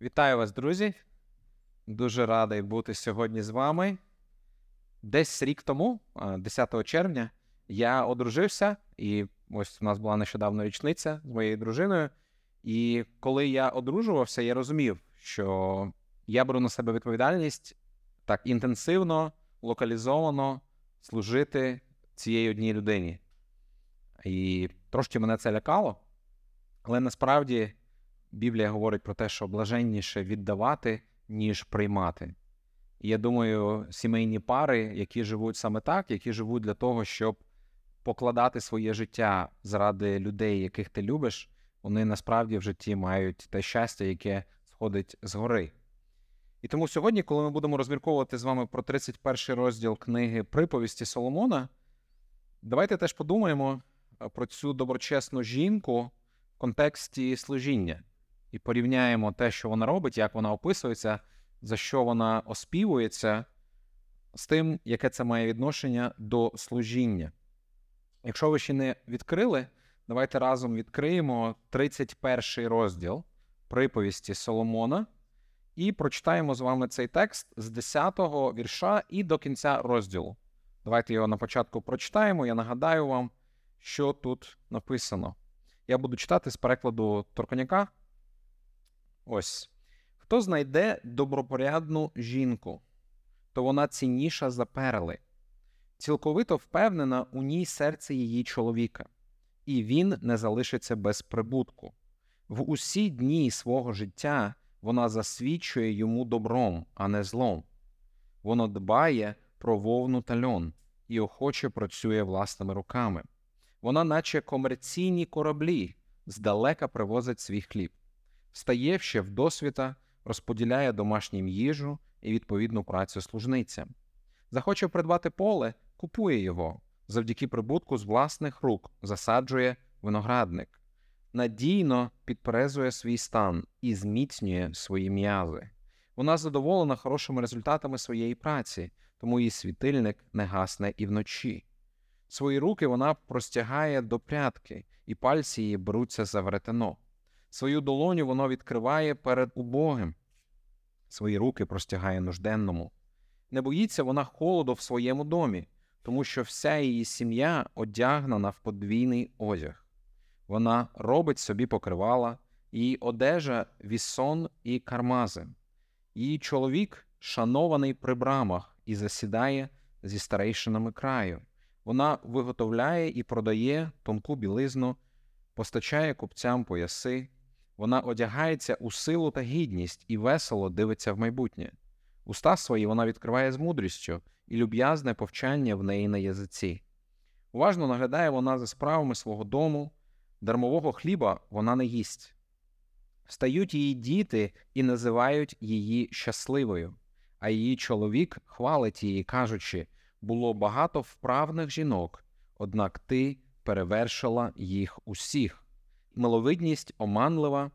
Вітаю вас, друзі. Дуже радий бути сьогодні з вами. Десь рік тому, 10 червня, я одружився, і ось у нас була нещодавно річниця з моєю дружиною. І коли я одружувався, я розумів, що я беру на себе відповідальність так інтенсивно, локалізовано служити цієї одній людині. І трошки мене це лякало, але насправді Біблія говорить про те, що блаженніше віддавати, ніж приймати. І я думаю, сімейні пари, які живуть саме так, які живуть для того, щоб покладати своє життя заради людей, яких ти любиш, вони насправді в житті мають те щастя, яке сходить згори. І тому сьогодні, коли ми будемо розмірковувати з вами про 31 розділ книги Приповісті Соломона, давайте теж подумаємо про цю доброчесну жінку в контексті служіння і порівняємо те, що вона робить, як вона описується, за що вона оспівується, з тим, яке це має відношення до служіння. Якщо ви ще не відкрили, давайте разом відкриємо 31 розділ приповісті Соломона і прочитаємо з вами цей текст з 10-го вірша і до кінця розділу. Давайте його на початку прочитаємо. Я нагадаю вам, що тут написано. Я буду читати з перекладу Торконяка. Ось. Хто знайде добропорядну жінку, то вона цінніша за перли, цілковито впевнена у ній серце її чоловіка, і він не залишиться без прибутку. В усі дні свого життя вона засвідчує йому добром, а не злом. Воно дбає про вовну та льон і охоче працює власними руками. Вона, наче комерційні кораблі, здалека привозить свій хліб, встає ще в досвіта, розподіляє домашнім їжу і відповідну працю служницям. Захоче придбати поле, купує його, завдяки прибутку з власних рук засаджує виноградник, надійно підперезує свій стан і зміцнює свої м'язи. Вона задоволена хорошими результатами своєї праці, тому її світильник не гасне і вночі. Свої руки вона простягає до прядки, і пальці її беруться за веретено. Свою долоню воно відкриває перед убогим, свої руки простягає нужденному. Не боїться вона холоду в своєму домі, тому що вся її сім'я одягнена в подвійний одяг. Вона робить собі покривала, її одежа вісон і кармази. Її чоловік шанований при брамах і засідає зі старейшинами краю. Вона виготовляє і продає тонку білизну, постачає купцям пояси, вона одягається у силу та гідність і весело дивиться в майбутнє. Уста свої вона відкриває з мудрістю, і люб'язне повчання в неї на язиці. Уважно наглядає вона за справами свого дому, дармового хліба вона не їсть. Встають її діти і називають її щасливою, а її чоловік хвалить її, кажучи було багато вправних жінок, однак ти перевершила їх усіх. Миловидність оманлива,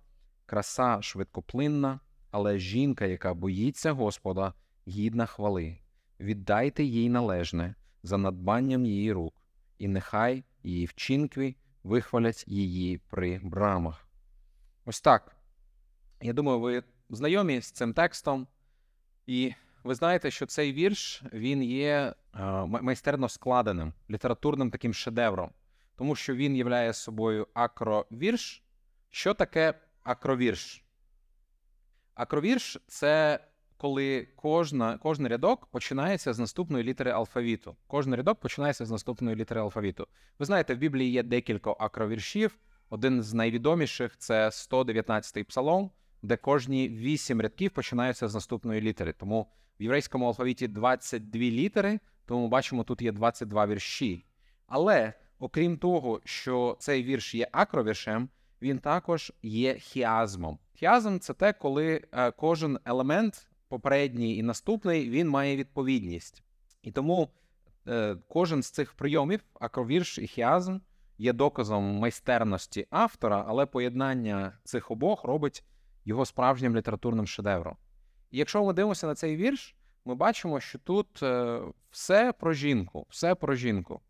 краса швидкоплинна, але жінка, яка боїться Господа, гідна хвали. Віддайте їй належне за надбанням її рук, і нехай її вчинки вихвалять її при брамах. Ось так. Я думаю, ви знайомі з цим текстом, і ви знаєте, що цей вірш він є майстерно складеним літературним таким шедевром тому що він являє собою акровірш. Що таке акровірш? Акровірш це коли кожна, кожен рядок починається з наступної літери алфавіту. Кожен рядок починається з наступної літери алфавіту. Ви знаєте, в Біблії є декілька акровіршів. Один з найвідоміших це 119-й псалом, де кожні вісім рядків починаються з наступної літери. Тому в єврейському алфавіті 22 літери, тому ми бачимо, тут є 22 вірші. Але окрім того, що цей вірш є акровіршем, він також є хіазмом. Хіазм це те, коли е, кожен елемент, попередній і наступний, він має відповідність. І тому е, кожен з цих прийомів, акровірш і хіазм, є доказом майстерності автора, але поєднання цих обох робить його справжнім літературним шедевром. І якщо ми дивимося на цей вірш, ми бачимо, що тут е, все про жінку, все про жінку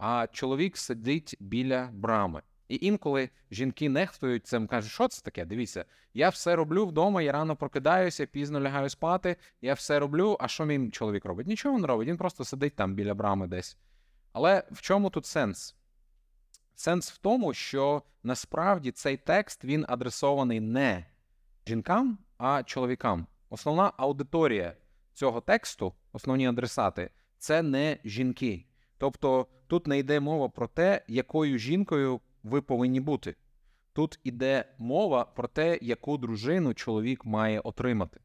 а чоловік сидить біля брами. І інколи жінки нехтують цим, кажуть, що це таке? Дивіться, я все роблю вдома, я рано прокидаюся, пізно лягаю спати, я все роблю. А що мій чоловік робить? Нічого не робить, він просто сидить там біля брами десь. Але в чому тут сенс? Сенс в тому, що насправді цей текст він адресований не жінкам, а чоловікам. Основна аудиторія цього тексту, основні адресати, це не жінки. Тобто тут не йде мова про те, якою жінкою ви повинні бути. Тут іде мова про те, яку дружину чоловік має отримати.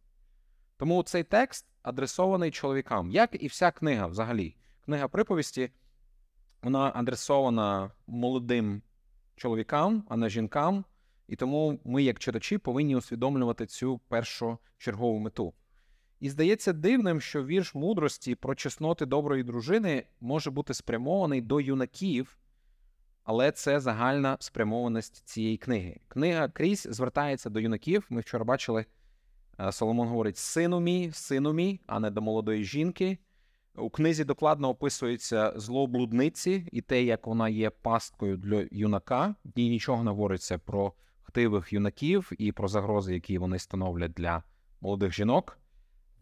Тому цей текст адресований чоловікам, як і вся книга взагалі. Книга приповісті, вона адресована молодим чоловікам, а не жінкам. І тому ми, як читачі, повинні усвідомлювати цю першу чергову мету. І здається дивним, що вірш мудрості про чесноти доброї дружини може бути спрямований до юнаків, але це загальна спрямованість цієї книги. Книга крізь звертається до юнаків. Ми вчора бачили, е, Соломон говорить: сину мій, сину мій, а не до молодої жінки. У книзі докладно описується зло блудниці і те, як вона є пасткою для юнака. Ній нічого не говориться про хтивих юнаків і про загрози, які вони становлять для молодих жінок.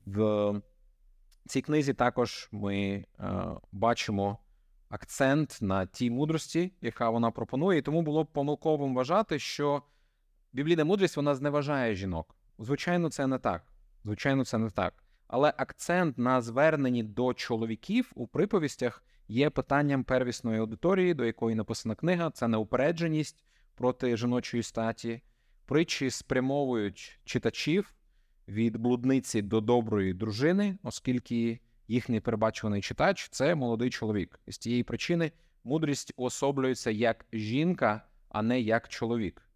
В цій книзі також ми е, бачимо акцент на тій мудрості, яка вона пропонує, і тому було б помилковим вважати, що біблійна мудрість вона зневажає жінок. Звичайно, це не так. Звичайно, це не так. Але акцент на зверненні до чоловіків у приповістях є питанням первісної аудиторії, до якої написана книга. Це неупередженість проти жіночої статі. Притчі спрямовують читачів від блудниці до доброї дружини, оскільки їхній перебачуваний читач це молодий чоловік. І з тієї причини мудрість уособлюється як жінка, а не як чоловік.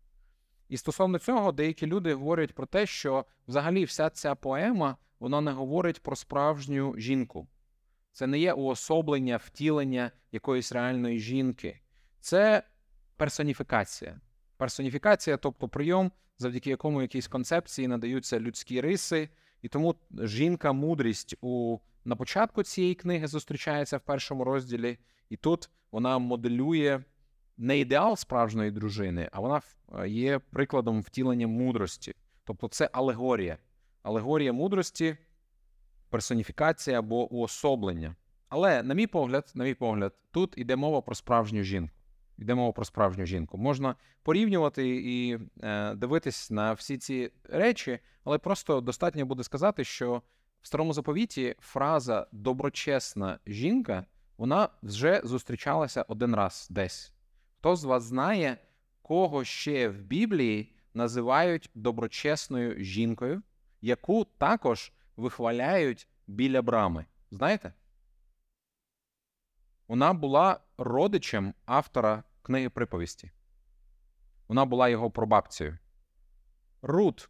І стосовно цього, деякі люди говорять про те, що взагалі вся ця поема вона не говорить про справжню жінку. Це не є уособлення, втілення якоїсь реальної жінки, це персоніфікація. Персоніфікація, тобто прийом, завдяки якому якійсь концепції надаються людські риси, і тому жінка, мудрість у на початку цієї книги зустрічається в першому розділі, і тут вона моделює не ідеал справжньої дружини, а вона є прикладом втілення мудрості. Тобто це алегорія. Алегорія мудрості, персоніфікація або уособлення. Але, на мій погляд, на мій погляд, тут йде мова про справжню жінку. Йде мова про справжню жінку. Можна порівнювати і е, дивитись на всі ці речі, але просто достатньо буде сказати, що в старому заповіті фраза доброчесна жінка вона вже зустрічалася один раз десь. Хто з вас знає, кого ще в Біблії називають доброчесною жінкою, яку також вихваляють біля брами? Знаєте? Вона була родичем автора книги приповісті. Вона була його прабабцею. Рут.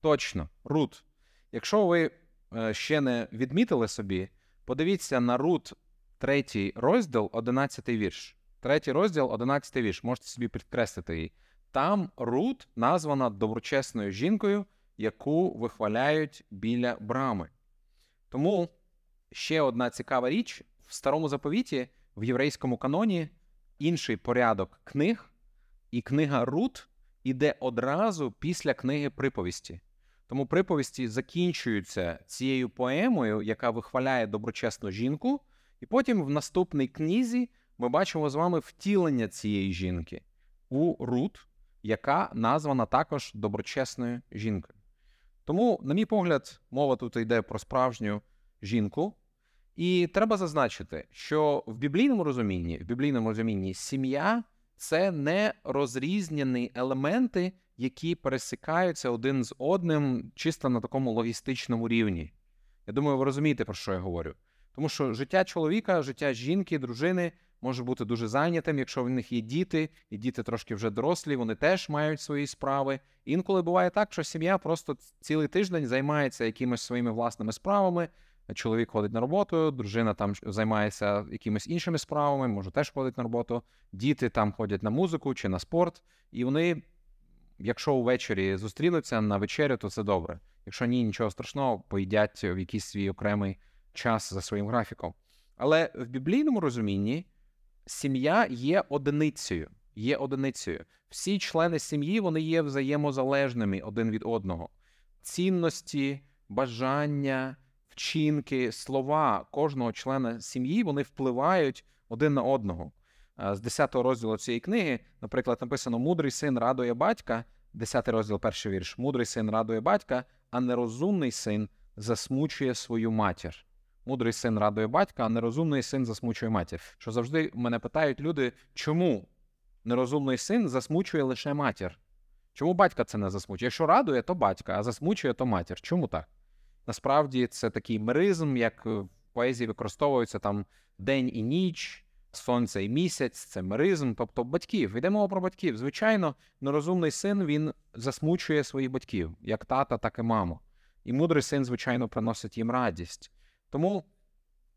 Точно, Рут. Якщо ви е, ще не відмітили собі, подивіться на Рут, третій розділ, одинадцятий вірш. Третій розділ, одинадцятий вірш. Можете собі підкреслити її. Там Рут названа доброчесною жінкою, яку вихваляють біля брами. Тому ще одна цікава річ: в старому заповіті, в єврейському каноні, інший порядок книг, і книга Рут іде одразу після книги приповісті. Тому приповісті закінчуються цією поемою, яка вихваляє доброчесну жінку, і потім в наступній книзі ми бачимо з вами втілення цієї жінки у Рут, яка названа також доброчесною жінкою. Тому, на мій погляд, мова тут йде про справжню жінку. І треба зазначити, що в біблійному розумінні, в біблійному розумінні сім'я це не розрізняні елементи, які пересикаються один з одним чисто на такому логістичному рівні. Я думаю, ви розумієте, про що я говорю. Тому що життя чоловіка, життя жінки, дружини може бути дуже зайнятим, якщо в них є діти, і діти трошки вже дорослі, вони теж мають свої справи. Інколи буває так, що сім'я просто цілий тиждень займається якимись своїми власними справами. Чоловік ходить на роботу, дружина там займається якимись іншими справами, може теж ходить на роботу. Діти там ходять на музику чи на спорт, і вони, якщо увечері зустрінуться на вечерю, то це добре. Якщо ні, нічого страшного, поїдять в якийсь свій окремий час за своїм графіком. Але в біблійному розумінні сім'я є одиницею, є одиницею. Всі члени сім'ї вони є взаємозалежними один від одного. Цінності, бажання, вчинки, слова кожного члена сім'ї вони впливають один на одного. З 10-го розділу цієї книги, наприклад, написано Мудрий син радує батька, 10 розділ, перший вірш. Мудрий син радує батька, а нерозумний син засмучує свою матір. Мудрий син радує батька, а нерозумний син засмучує матір. Що завжди мене питають люди, чому нерозумний син засмучує лише матір? Чому батька це не засмучує? Якщо радує, то батька, а засмучує, то матір. Чому так? Насправді це такий миризм, як в поезії використовується там день і ніч, сонце і місяць, це миризм, тобто батьків. Йдемо про батьків. Звичайно, нерозумний син він засмучує своїх батьків, як тата, так і маму. І мудрий син, звичайно, приносить їм радість. Тому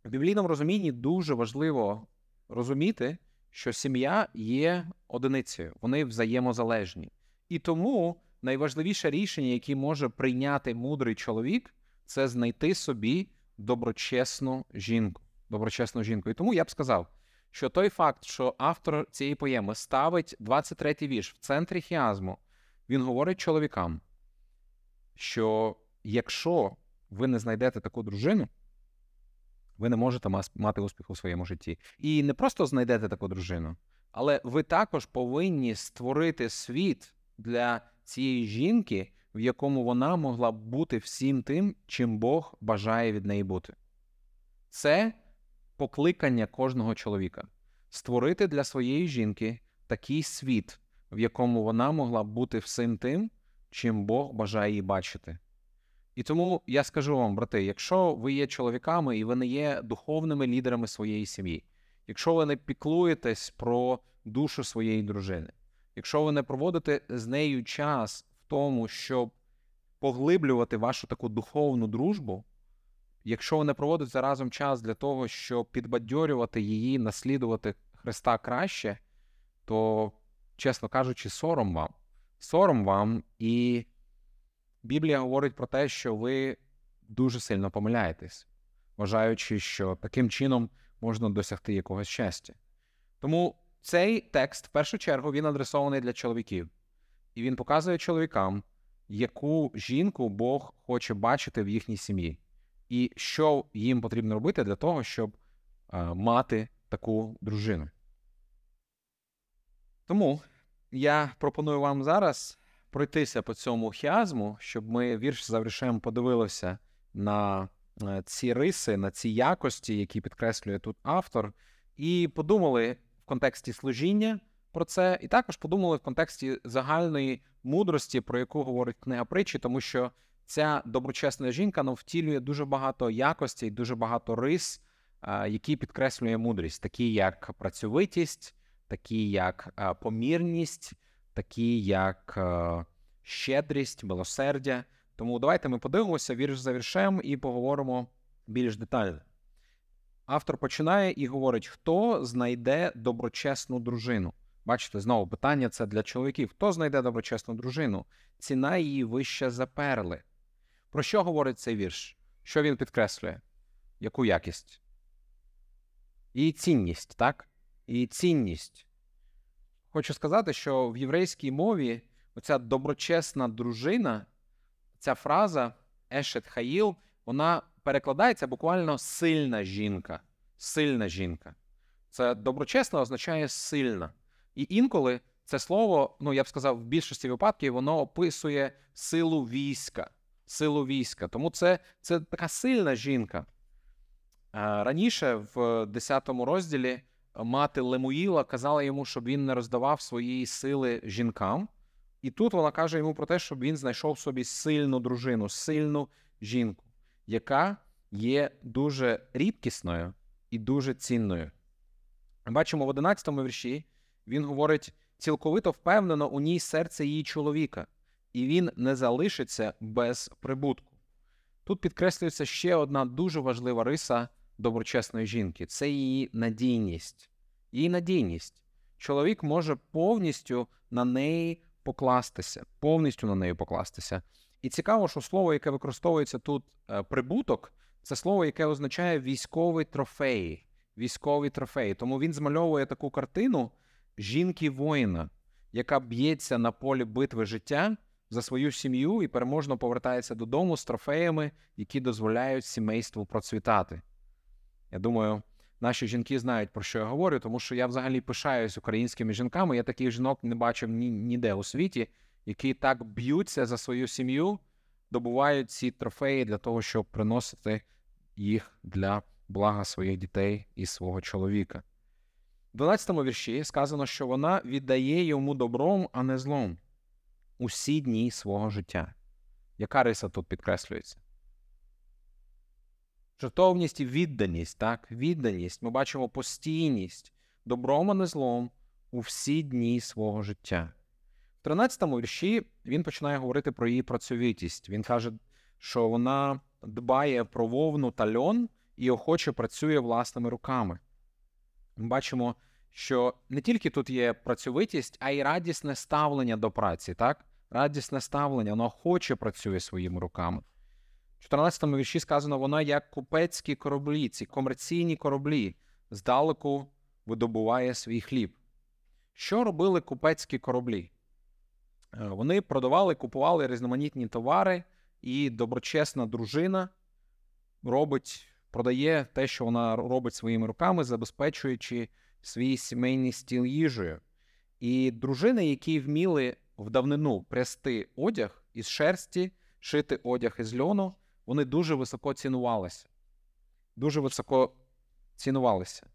в біблійному розумінні дуже важливо розуміти, що сім'я є одиницею, вони взаємозалежні. І тому найважливіше рішення, яке може прийняти мудрий чоловік, це знайти собі доброчесну жінку. Доброчесну жінку. І тому я б сказав, що той факт, що автор цієї поєми ставить 23-й вірш в центрі хіазму, він говорить чоловікам, що якщо ви не знайдете таку дружину, ви не можете мати успіх у своєму житті. І не просто знайдете таку дружину, але ви також повинні створити світ для цієї жінки, в якому вона могла б бути всім тим, чим Бог бажає від неї бути. Це покликання кожного чоловіка створити для своєї жінки такий світ, в якому вона могла б бути всім тим, чим Бог бажає її бачити. І тому я скажу вам, брати, якщо ви є чоловіками і ви не є духовними лідерами своєї сім'ї, якщо ви не піклуєтесь про душу своєї дружини, якщо ви не проводите з нею час тому, щоб поглиблювати вашу таку духовну дружбу, якщо ви не проводите разом час для того, щоб підбадьорювати її, наслідувати Христа краще, то, чесно кажучи, сором вам. Сором вам, і Біблія говорить про те, що ви дуже сильно помиляєтесь, вважаючи, що таким чином можна досягти якогось щастя. Тому цей текст, в першу чергу, він адресований для чоловіків, і він показує чоловікам, яку жінку Бог хоче бачити в їхній сім'ї, і що їм потрібно робити для того, щоб е, мати таку дружину. Тому я пропоную вам зараз пройтися по цьому хіазму, щоб ми вірш за віршем подивилися на е, ці риси, на ці якості, які підкреслює тут автор, і подумали в контексті служіння про це, і також подумали в контексті загальної мудрості, про яку говорить книга притчі, тому що ця доброчесна жінка ну, втілює дуже багато якостей, дуже багато рис, е, які підкреслює мудрість, такі як працьовитість, такі як е, помірність такі як е, щедрість, милосердя. Тому давайте ми подивимося вірш за віршем і поговоримо більш детально. Автор починає і говорить: хто знайде доброчесну дружину? Бачите, знову питання це для чоловіків. Хто знайде доброчесну дружину? Ціна її вища за перли. Про що говорить цей вірш? Що він підкреслює? Яку якість? І цінність, так? І цінність. Хочу сказати, що в єврейській мові оця доброчесна дружина, ця фраза Ешет Хаїл, вона перекладається буквально сильна жінка. Сильна жінка. Це доброчесна означає сильна. І інколи це слово, ну я б сказав, в більшості випадків воно описує силу війська. Силу війська. Тому це це така сильна жінка. Раніше, в 10 розділі, мати Лемуїла казала йому, щоб він не роздавав свої сили жінкам. І тут вона каже йому про те, щоб він знайшов собі сильну дружину, сильну жінку, яка є дуже рідкісною і дуже цінною. Бачимо в 11 му вірші він говорить цілковито впевнено у ній серце її чоловіка, і він не залишиться без прибутку. Тут підкреслюється ще одна дуже важлива риса доброчесної жінки це її надійність. Її надійність. Чоловік може повністю на неї покластися, повністю на неї покластися. І цікаво, що слово, яке використовується тут е, прибуток, це слово, яке означає військовий трофей. Військовий трофей. Тому він змальовує таку картину, жінки воїна, яка б'ється на полі битви життя за свою сім'ю і переможно повертається додому з трофеями, які дозволяють сімейству процвітати. Я думаю, наші жінки знають, про що я говорю, тому що я взагалі пишаюсь українськими жінками. Я таких жінок не бачив ні, ніде у світі, які так б'ються за свою сім'ю, добувають ці трофеї для того, щоб приносити їх для блага своїх дітей і свого чоловіка. В 12 вірші сказано, що вона віддає йому добром, а не злом усі дні свого життя. Яка риса тут підкреслюється? Жертовність і відданість, так? Відданість. Ми бачимо постійність, добром, а не злом у всі дні свого життя. В 13 вірші він починає говорити про її працьовитість. Він каже, що вона дбає про вовну та льон і охоче працює власними руками. Ми бачимо, що не тільки тут є працьовитість, а й радісне ставлення до праці, так? Радісне ставлення, вона охоче працює своїми руками. В 14 му вірші сказано, вона як купецькі кораблі, ці комерційні кораблі, здалеку видобуває свій хліб. Що робили купецькі кораблі? Е, вони продавали, купували різноманітні товари, і доброчесна дружина робить, продає те, що вона робить своїми руками, забезпечуючи свій сімейний стіл їжею. І дружини, які вміли в давнину прясти одяг із шерсті, шити одяг із льону, вони дуже високо цінувалися. Дуже високо цінувалися.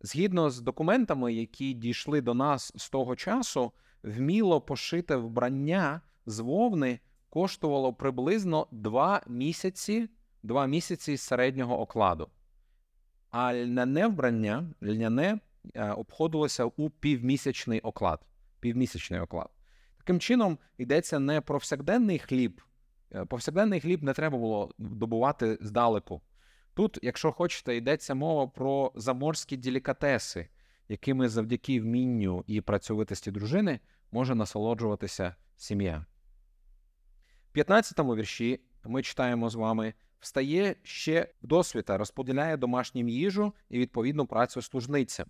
Згідно з документами, які дійшли до нас з того часу, вміло пошите вбрання з вовни коштувало приблизно 2 місяці 2 місяці середнього окладу. А льняне вбрання льняне е, обходилося у півмісячний оклад. Півмісячний оклад. Таким чином, йдеться не про повсякденний хліб. Е, повсякденний хліб не треба було добувати здалеку. Тут, якщо хочете, йдеться мова про заморські делікатеси, якими завдяки вмінню і працьовитості дружини може насолоджуватися сім'я. В 15 му вірші ми читаємо з вами: встає ще досвіта, розподіляє домашнім їжу і відповідну працю служницям.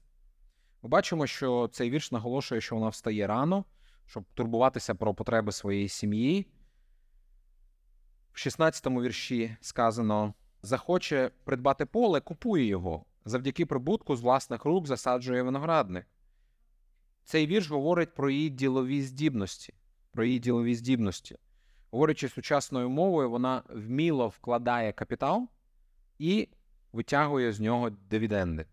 Ми бачимо, що цей вірш наголошує, що вона встає рано, щоб турбуватися про потреби своєї сім'ї. В 16-му вірші сказано: захоче придбати поле, купує його, завдяки прибутку з власних рук засаджує виноградник. Цей вірш говорить про її ділові здібності. Про її ділові здібності. Говорячи сучасною мовою, вона вміло вкладає капітал і витягує з нього дивіденди.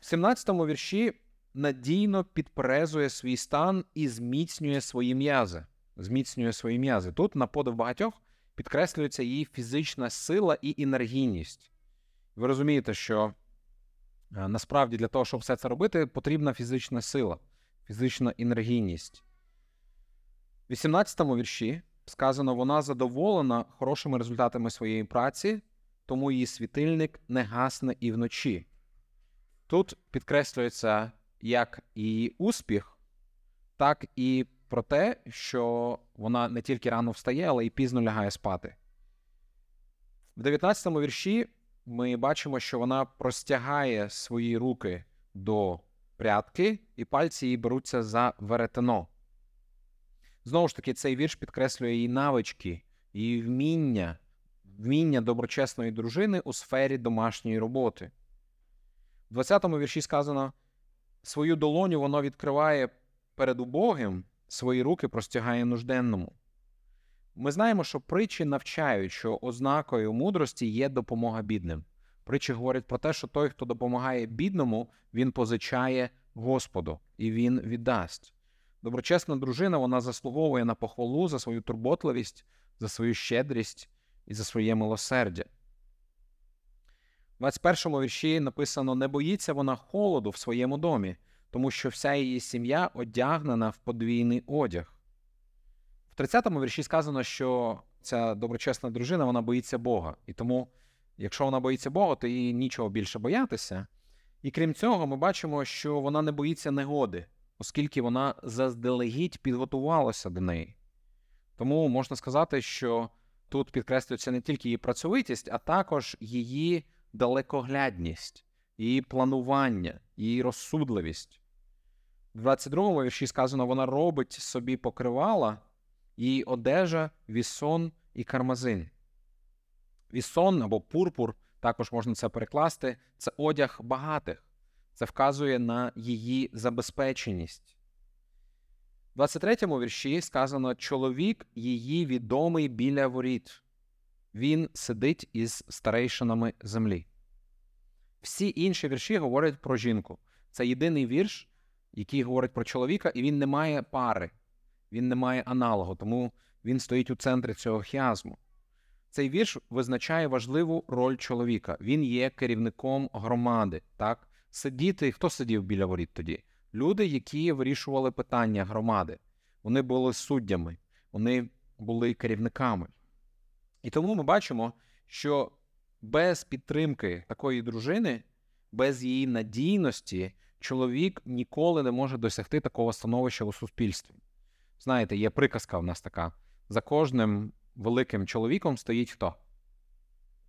В 17-му вірші надійно підперезує свій стан і зміцнює свої м'язи. Зміцнює свої м'язи. Тут, на подив багатьох, підкреслюється її фізична сила і енергійність. Ви розумієте, що е, насправді для того, щоб все це робити, потрібна фізична сила, фізична енергійність. В 18-му вірші сказано, вона задоволена хорошими результатами своєї праці, тому її світильник не гасне і вночі. Тут підкреслюється як і успіх, так і про те, що вона не тільки рано встає, але й пізно лягає спати. В 19-му вірші ми бачимо, що вона простягає свої руки до прядки, і пальці її беруться за веретено. Знову ж таки, цей вірш підкреслює її навички, її вміння, вміння доброчесної дружини у сфері домашньої роботи. В 20-му вірші сказано: свою долоню воно відкриває перед убогим, свої руки простягає нужденному. Ми знаємо, що притчі навчають, що ознакою мудрості є допомога бідним. Притчі говорять про те, що той, хто допомагає бідному, він позичає Господу і він віддасть. Доброчесна дружина вона заслуговує на похвалу за свою турботливість, за свою щедрість і за своє милосердя. В 21 му вірші написано: не боїться вона холоду в своєму домі, тому що вся її сім'я одягнена в подвійний одяг. В 30-му вірші сказано, що ця доброчесна дружина вона боїться Бога. І тому, якщо вона боїться Бога, то їй нічого більше боятися. І крім цього, ми бачимо, що вона не боїться негоди оскільки вона заздалегідь підготувалася до неї. Тому можна сказати, що тут підкреслюється не тільки її працьовитість, а також її далекоглядність, її планування, її розсудливість. В 22-му вірші сказано: вона робить собі покривала, її одежа, вісон і кармазин. Вісон або пурпур, також можна це перекласти, це одяг багатих. Це вказує на її забезпеченість. В 23-му вірші сказано: чоловік її відомий біля воріт. Він сидить із старейшинами землі. Всі інші вірші говорять про жінку. Це єдиний вірш, який говорить про чоловіка, і він не має пари, він не має аналогу, тому він стоїть у центрі цього хіазму. Цей вірш визначає важливу роль чоловіка. Він є керівником громади. Так? Сидіти, хто сидів біля воріт тоді? Люди, які вирішували питання громади. Вони були суддями, вони були керівниками. І тому ми бачимо, що без підтримки такої дружини, без її надійності, чоловік ніколи не може досягти такого становища у суспільстві. Знаєте, є приказка в нас така: за кожним великим чоловіком стоїть хто?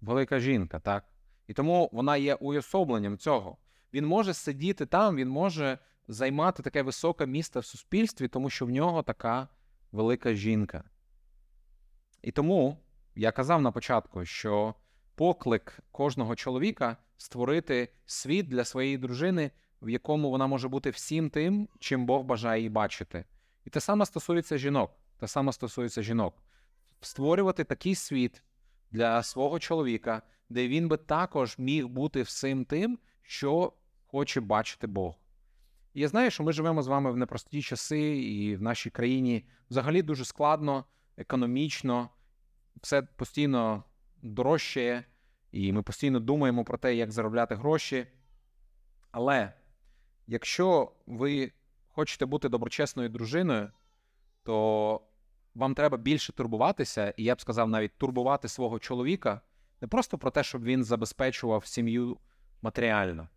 Велика жінка, так? І тому вона є уособленням цього. Він може сидіти там, він може займати таке високе місце в суспільстві, тому що в нього така велика жінка. І тому я казав на початку, що поклик кожного чоловіка створити світ для своєї дружини, в якому вона може бути всім тим, чим Бог бажає її бачити. І те саме стосується жінок. Те саме стосується жінок. Створювати такий світ для свого чоловіка, де він би також міг бути всім тим, що хоче бачити Бог. І я знаю, що ми живемо з вами в непрості часи, і в нашій країні взагалі дуже складно, економічно, все постійно дорожчає, і ми постійно думаємо про те, як заробляти гроші. Але якщо ви хочете бути доброчесною дружиною, то вам треба більше турбуватися, і я б сказав, навіть турбувати свого чоловіка не просто про те, щоб він забезпечував сім'ю матеріально.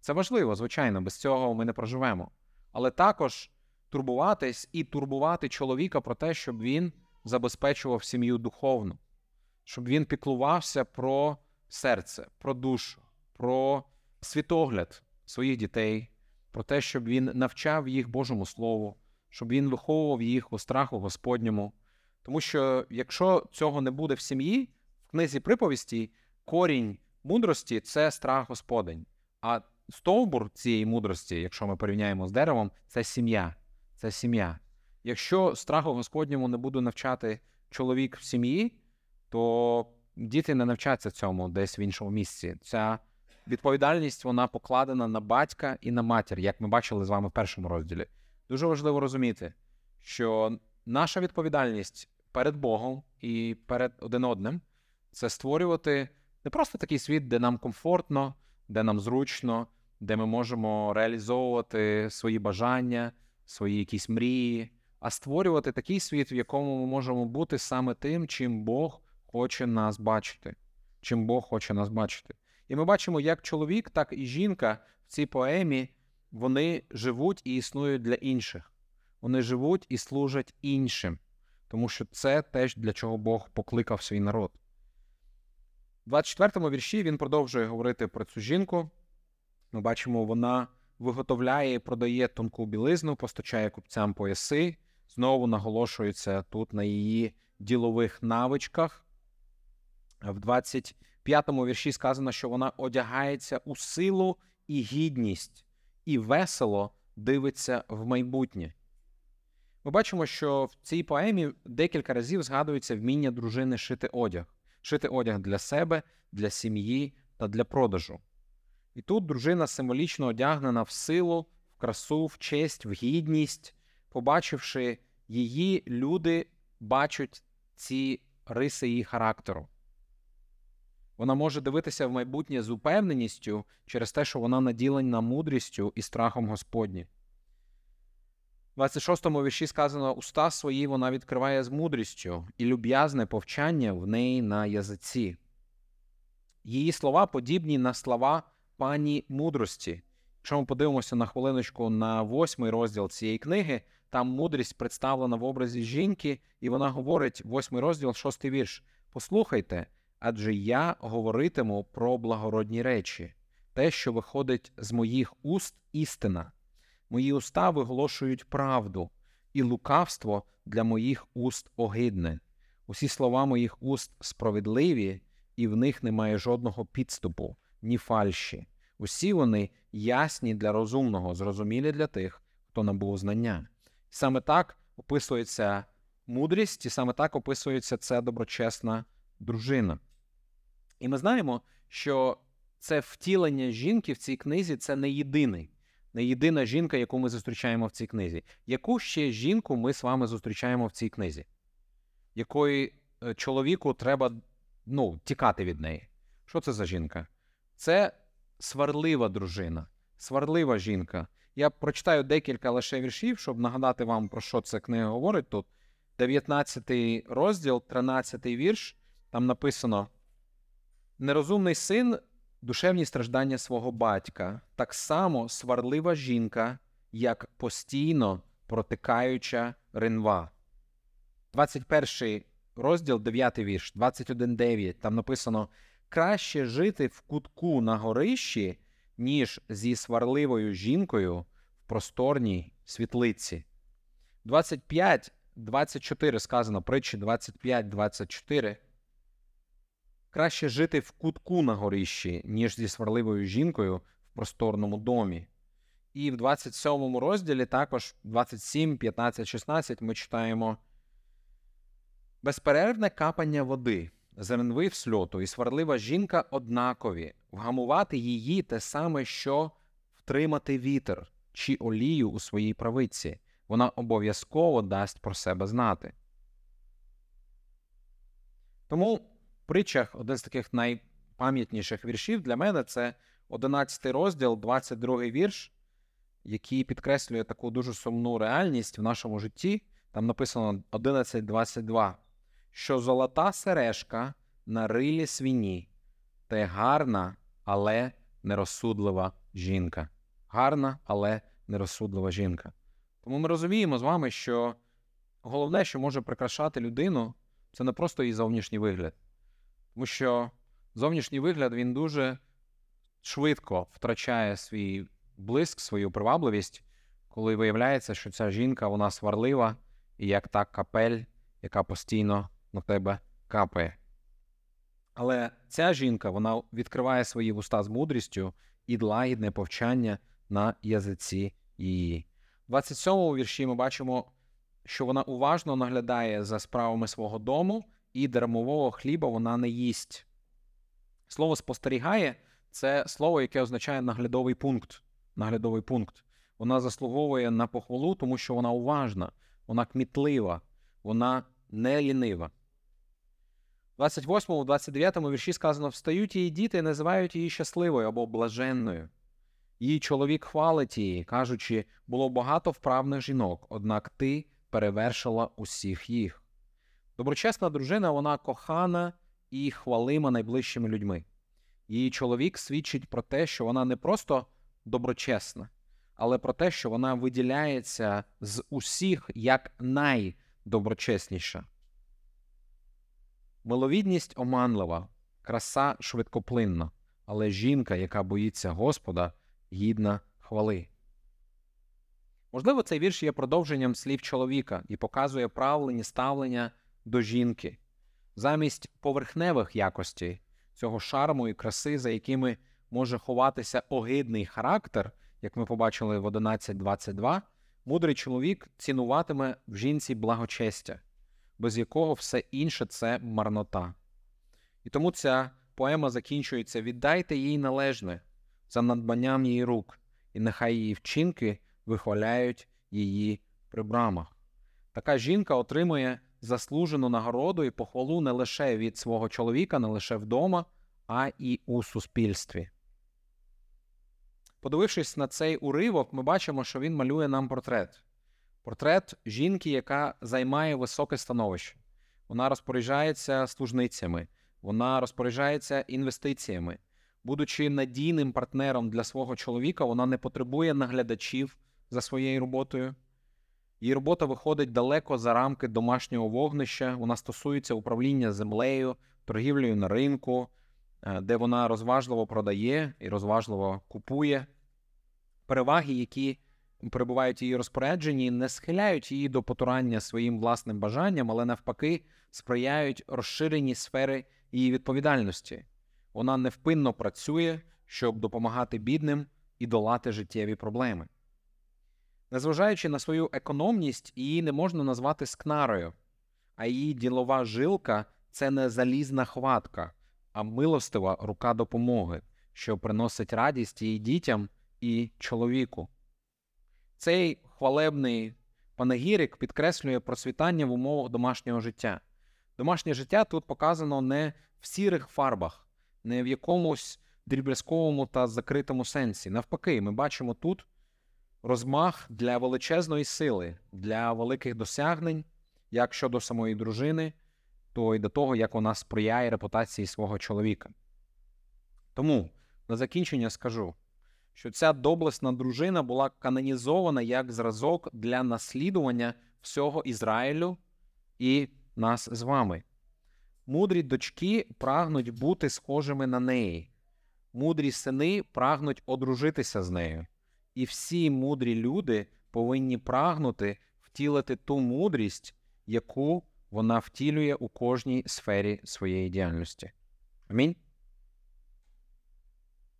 Це важливо, звичайно, без цього ми не проживемо. Але також турбуватись і турбувати чоловіка про те, щоб він забезпечував сім'ю духовну, щоб він піклувався про серце, про душу, про світогляд своїх дітей, про те, щоб він навчав їх Божому Слову, щоб він виховував їх у страху Господньому. Тому що якщо цього не буде в сім'ї, в книзі приповісті корінь мудрості це страх Господень. А стовбур цієї мудрості, якщо ми порівняємо з деревом, це сім'я. Це сім'я. Якщо страху Господньому не буде навчати чоловік в сім'ї, то діти не навчаться цьому десь в іншому місці. Ця відповідальність вона покладена на батька і на матір, як ми бачили з вами в першому розділі. Дуже важливо розуміти, що наша відповідальність перед Богом і перед один одним це створювати не просто такий світ, де нам комфортно, де нам зручно, де ми можемо реалізовувати свої бажання, свої якісь мрії, а створювати такий світ, в якому ми можемо бути саме тим, чим Бог хоче нас бачити. Чим Бог хоче нас бачити. І ми бачимо, як чоловік, так і жінка в цій поемі вони живуть і існують для інших. Вони живуть і служать іншим, тому що це теж для чого Бог покликав свій народ. У 24-му вірші він продовжує говорити про цю жінку. Ми бачимо, вона виготовляє і продає тонку білизну, постачає купцям пояси. Знову наголошується тут на її ділових навичках. В 25-му вірші сказано, що вона одягається у силу і гідність, і весело дивиться в майбутнє. Ми бачимо, що в цій поемі декілька разів згадується вміння дружини шити одяг, шити одяг для себе, для сім'ї та для продажу. І тут дружина символічно одягнена в силу, в красу, в честь, в гідність. Побачивши її, люди бачать ці риси її характеру. Вона може дивитися в майбутнє з упевненістю через те, що вона наділена мудрістю і страхом Господні. В 26-му вірші сказано: уста свої вона відкриває з мудрістю, і люб'язне повчання в неї на язиці. Її слова подібні на слова пані мудрості. Якщо ми подивимося на хвилиночку на восьмий розділ цієї книги, там мудрість представлена в образі жінки, і вона говорить, восьмий розділ, шостий вірш: Послухайте, адже я говоритиму про благородні речі, те, що виходить з моїх уст істина. Мої уста виголошують правду, і лукавство для моїх уст огидне. Усі слова моїх уст справедливі, і в них немає жодного підступу, ні фальші. Усі вони ясні для розумного, зрозумілі для тих, хто набув знання. Саме так описується мудрість, і саме так описується ця доброчесна дружина. І ми знаємо, що це втілення жінки в цій книзі це не єдиний, не єдина жінка, яку ми зустрічаємо в цій книзі. Яку ще жінку ми з вами зустрічаємо в цій книзі? Якої е, чоловіку треба ну, тікати від неї? Що це за жінка? Це сварлива дружина, сварлива жінка. Я прочитаю декілька лише віршів, щоб нагадати вам, про що ця книга говорить тут. 19 розділ, 13 вірш, там написано: Нерозумний син душевні страждання свого батька, так само сварлива жінка, як постійно протикаюча ринва. 21 розділ, 9 вірш, 21.9, там написано: краще жити в кутку на горищі, ніж зі сварливою жінкою в просторній світлиці. 25, 24 сказано, притчі 25, 24. Краще жити в кутку на горищі, ніж зі сварливою жінкою в просторному домі. І в 27 розділі також 27, 15, 16 ми читаємо безперервне капання води, зернви в сльоту і сварлива жінка однакові, вгамувати її те саме, що втримати вітер чи олію у своїй правиці. Вона обов'язково дасть про себе знати. Тому притчах один з таких найпам'ятніших віршів для мене це 11 розділ, 22 вірш, який підкреслює таку дуже сумну реальність в нашому житті. Там написано 11.22, що золота сережка на рилі свині, те гарна, але нерозсудлива жінка. Гарна, але нерозсудлива жінка. Тому ми розуміємо з вами, що головне, що може прикрашати людину, це не просто її зовнішній вигляд. Тому що зовнішній вигляд він дуже швидко втрачає свій блиск, свою привабливість, коли виявляється, що ця жінка вона сварлива і як та капель, яка постійно на тебе капає. Але ця жінка вона відкриває свої вуста з мудрістю і лагідне повчання на язиці її. В 27-му вірші ми бачимо, що вона уважно наглядає за справами свого дому і дармового хліба вона не їсть. Слово спостерігає це слово, яке означає наглядовий пункт. Наглядовий пункт. Вона заслуговує на похвалу, тому що вона уважна, вона кмітлива, вона не лінива. 28 29 вірші сказано: Встають її діти і називають її щасливою або блаженною. Її чоловік хвалить її, кажучи, було багато вправних жінок, однак ти перевершила усіх їх. Доброчесна дружина, вона кохана і хвалима найближчими людьми. Її чоловік свідчить про те, що вона не просто доброчесна, але про те, що вона виділяється з усіх як найдоброчесніша. Миловідність оманлива, краса швидкоплинна, але жінка, яка боїться Господа, гідна хвали. Можливо, цей вірш є продовженням слів чоловіка і показує правлені ставлення до жінки, замість поверхневих якостей цього шарму і краси, за якими може ховатися огидний характер, як ми побачили в 11.22, мудрий чоловік цінуватиме в жінці благочестя, без якого все інше це марнота. І тому ця поема закінчується: віддайте їй належне за надбанням її рук, і нехай її вчинки вихваляють її при брамах. Така жінка отримує заслужену нагороду і похвалу не лише від свого чоловіка, не лише вдома, а і у суспільстві. Подивившись на цей уривок, ми бачимо, що він малює нам портрет. Портрет жінки, яка займає високе становище. Вона розпоряджається служницями, вона розпоряджається інвестиціями. Будучи надійним партнером для свого чоловіка, вона не потребує наглядачів за своєю роботою. Її робота виходить далеко за рамки домашнього вогнища. Вона стосується управління землею, торгівлею на ринку, е, де вона розважливо продає і розважливо купує переваги, які перебувають її розпорядженні, не схиляють її до потурання своїм власним бажанням, але навпаки сприяють розширеній сфери її відповідальності. Вона невпинно працює, щоб допомагати бідним і долати життєві проблеми. Незважаючи на свою економність, її не можна назвати скнарою, а її ділова жилка це не залізна хватка, а милостива рука допомоги, що приносить радість її дітям і чоловіку. Цей хвалебний панегірик підкреслює процвітання в умовах домашнього життя. Домашнє життя тут показано не в сірих фарбах, не в якомусь дріб'язковому та закритому сенсі. Навпаки, ми бачимо тут розмах для величезної сили, для великих досягнень, як щодо самої дружини, то й до того, як вона сприяє репутації свого чоловіка. Тому на закінчення скажу, що ця доблесна дружина була канонізована як зразок для наслідування всього Ізраїлю і нас з вами. Мудрі дочки прагнуть бути схожими на неї, мудрі сини прагнуть одружитися з нею. І всі мудрі люди повинні прагнути втілити ту мудрість, яку вона втілює у кожній сфері своєї діяльності. Амінь.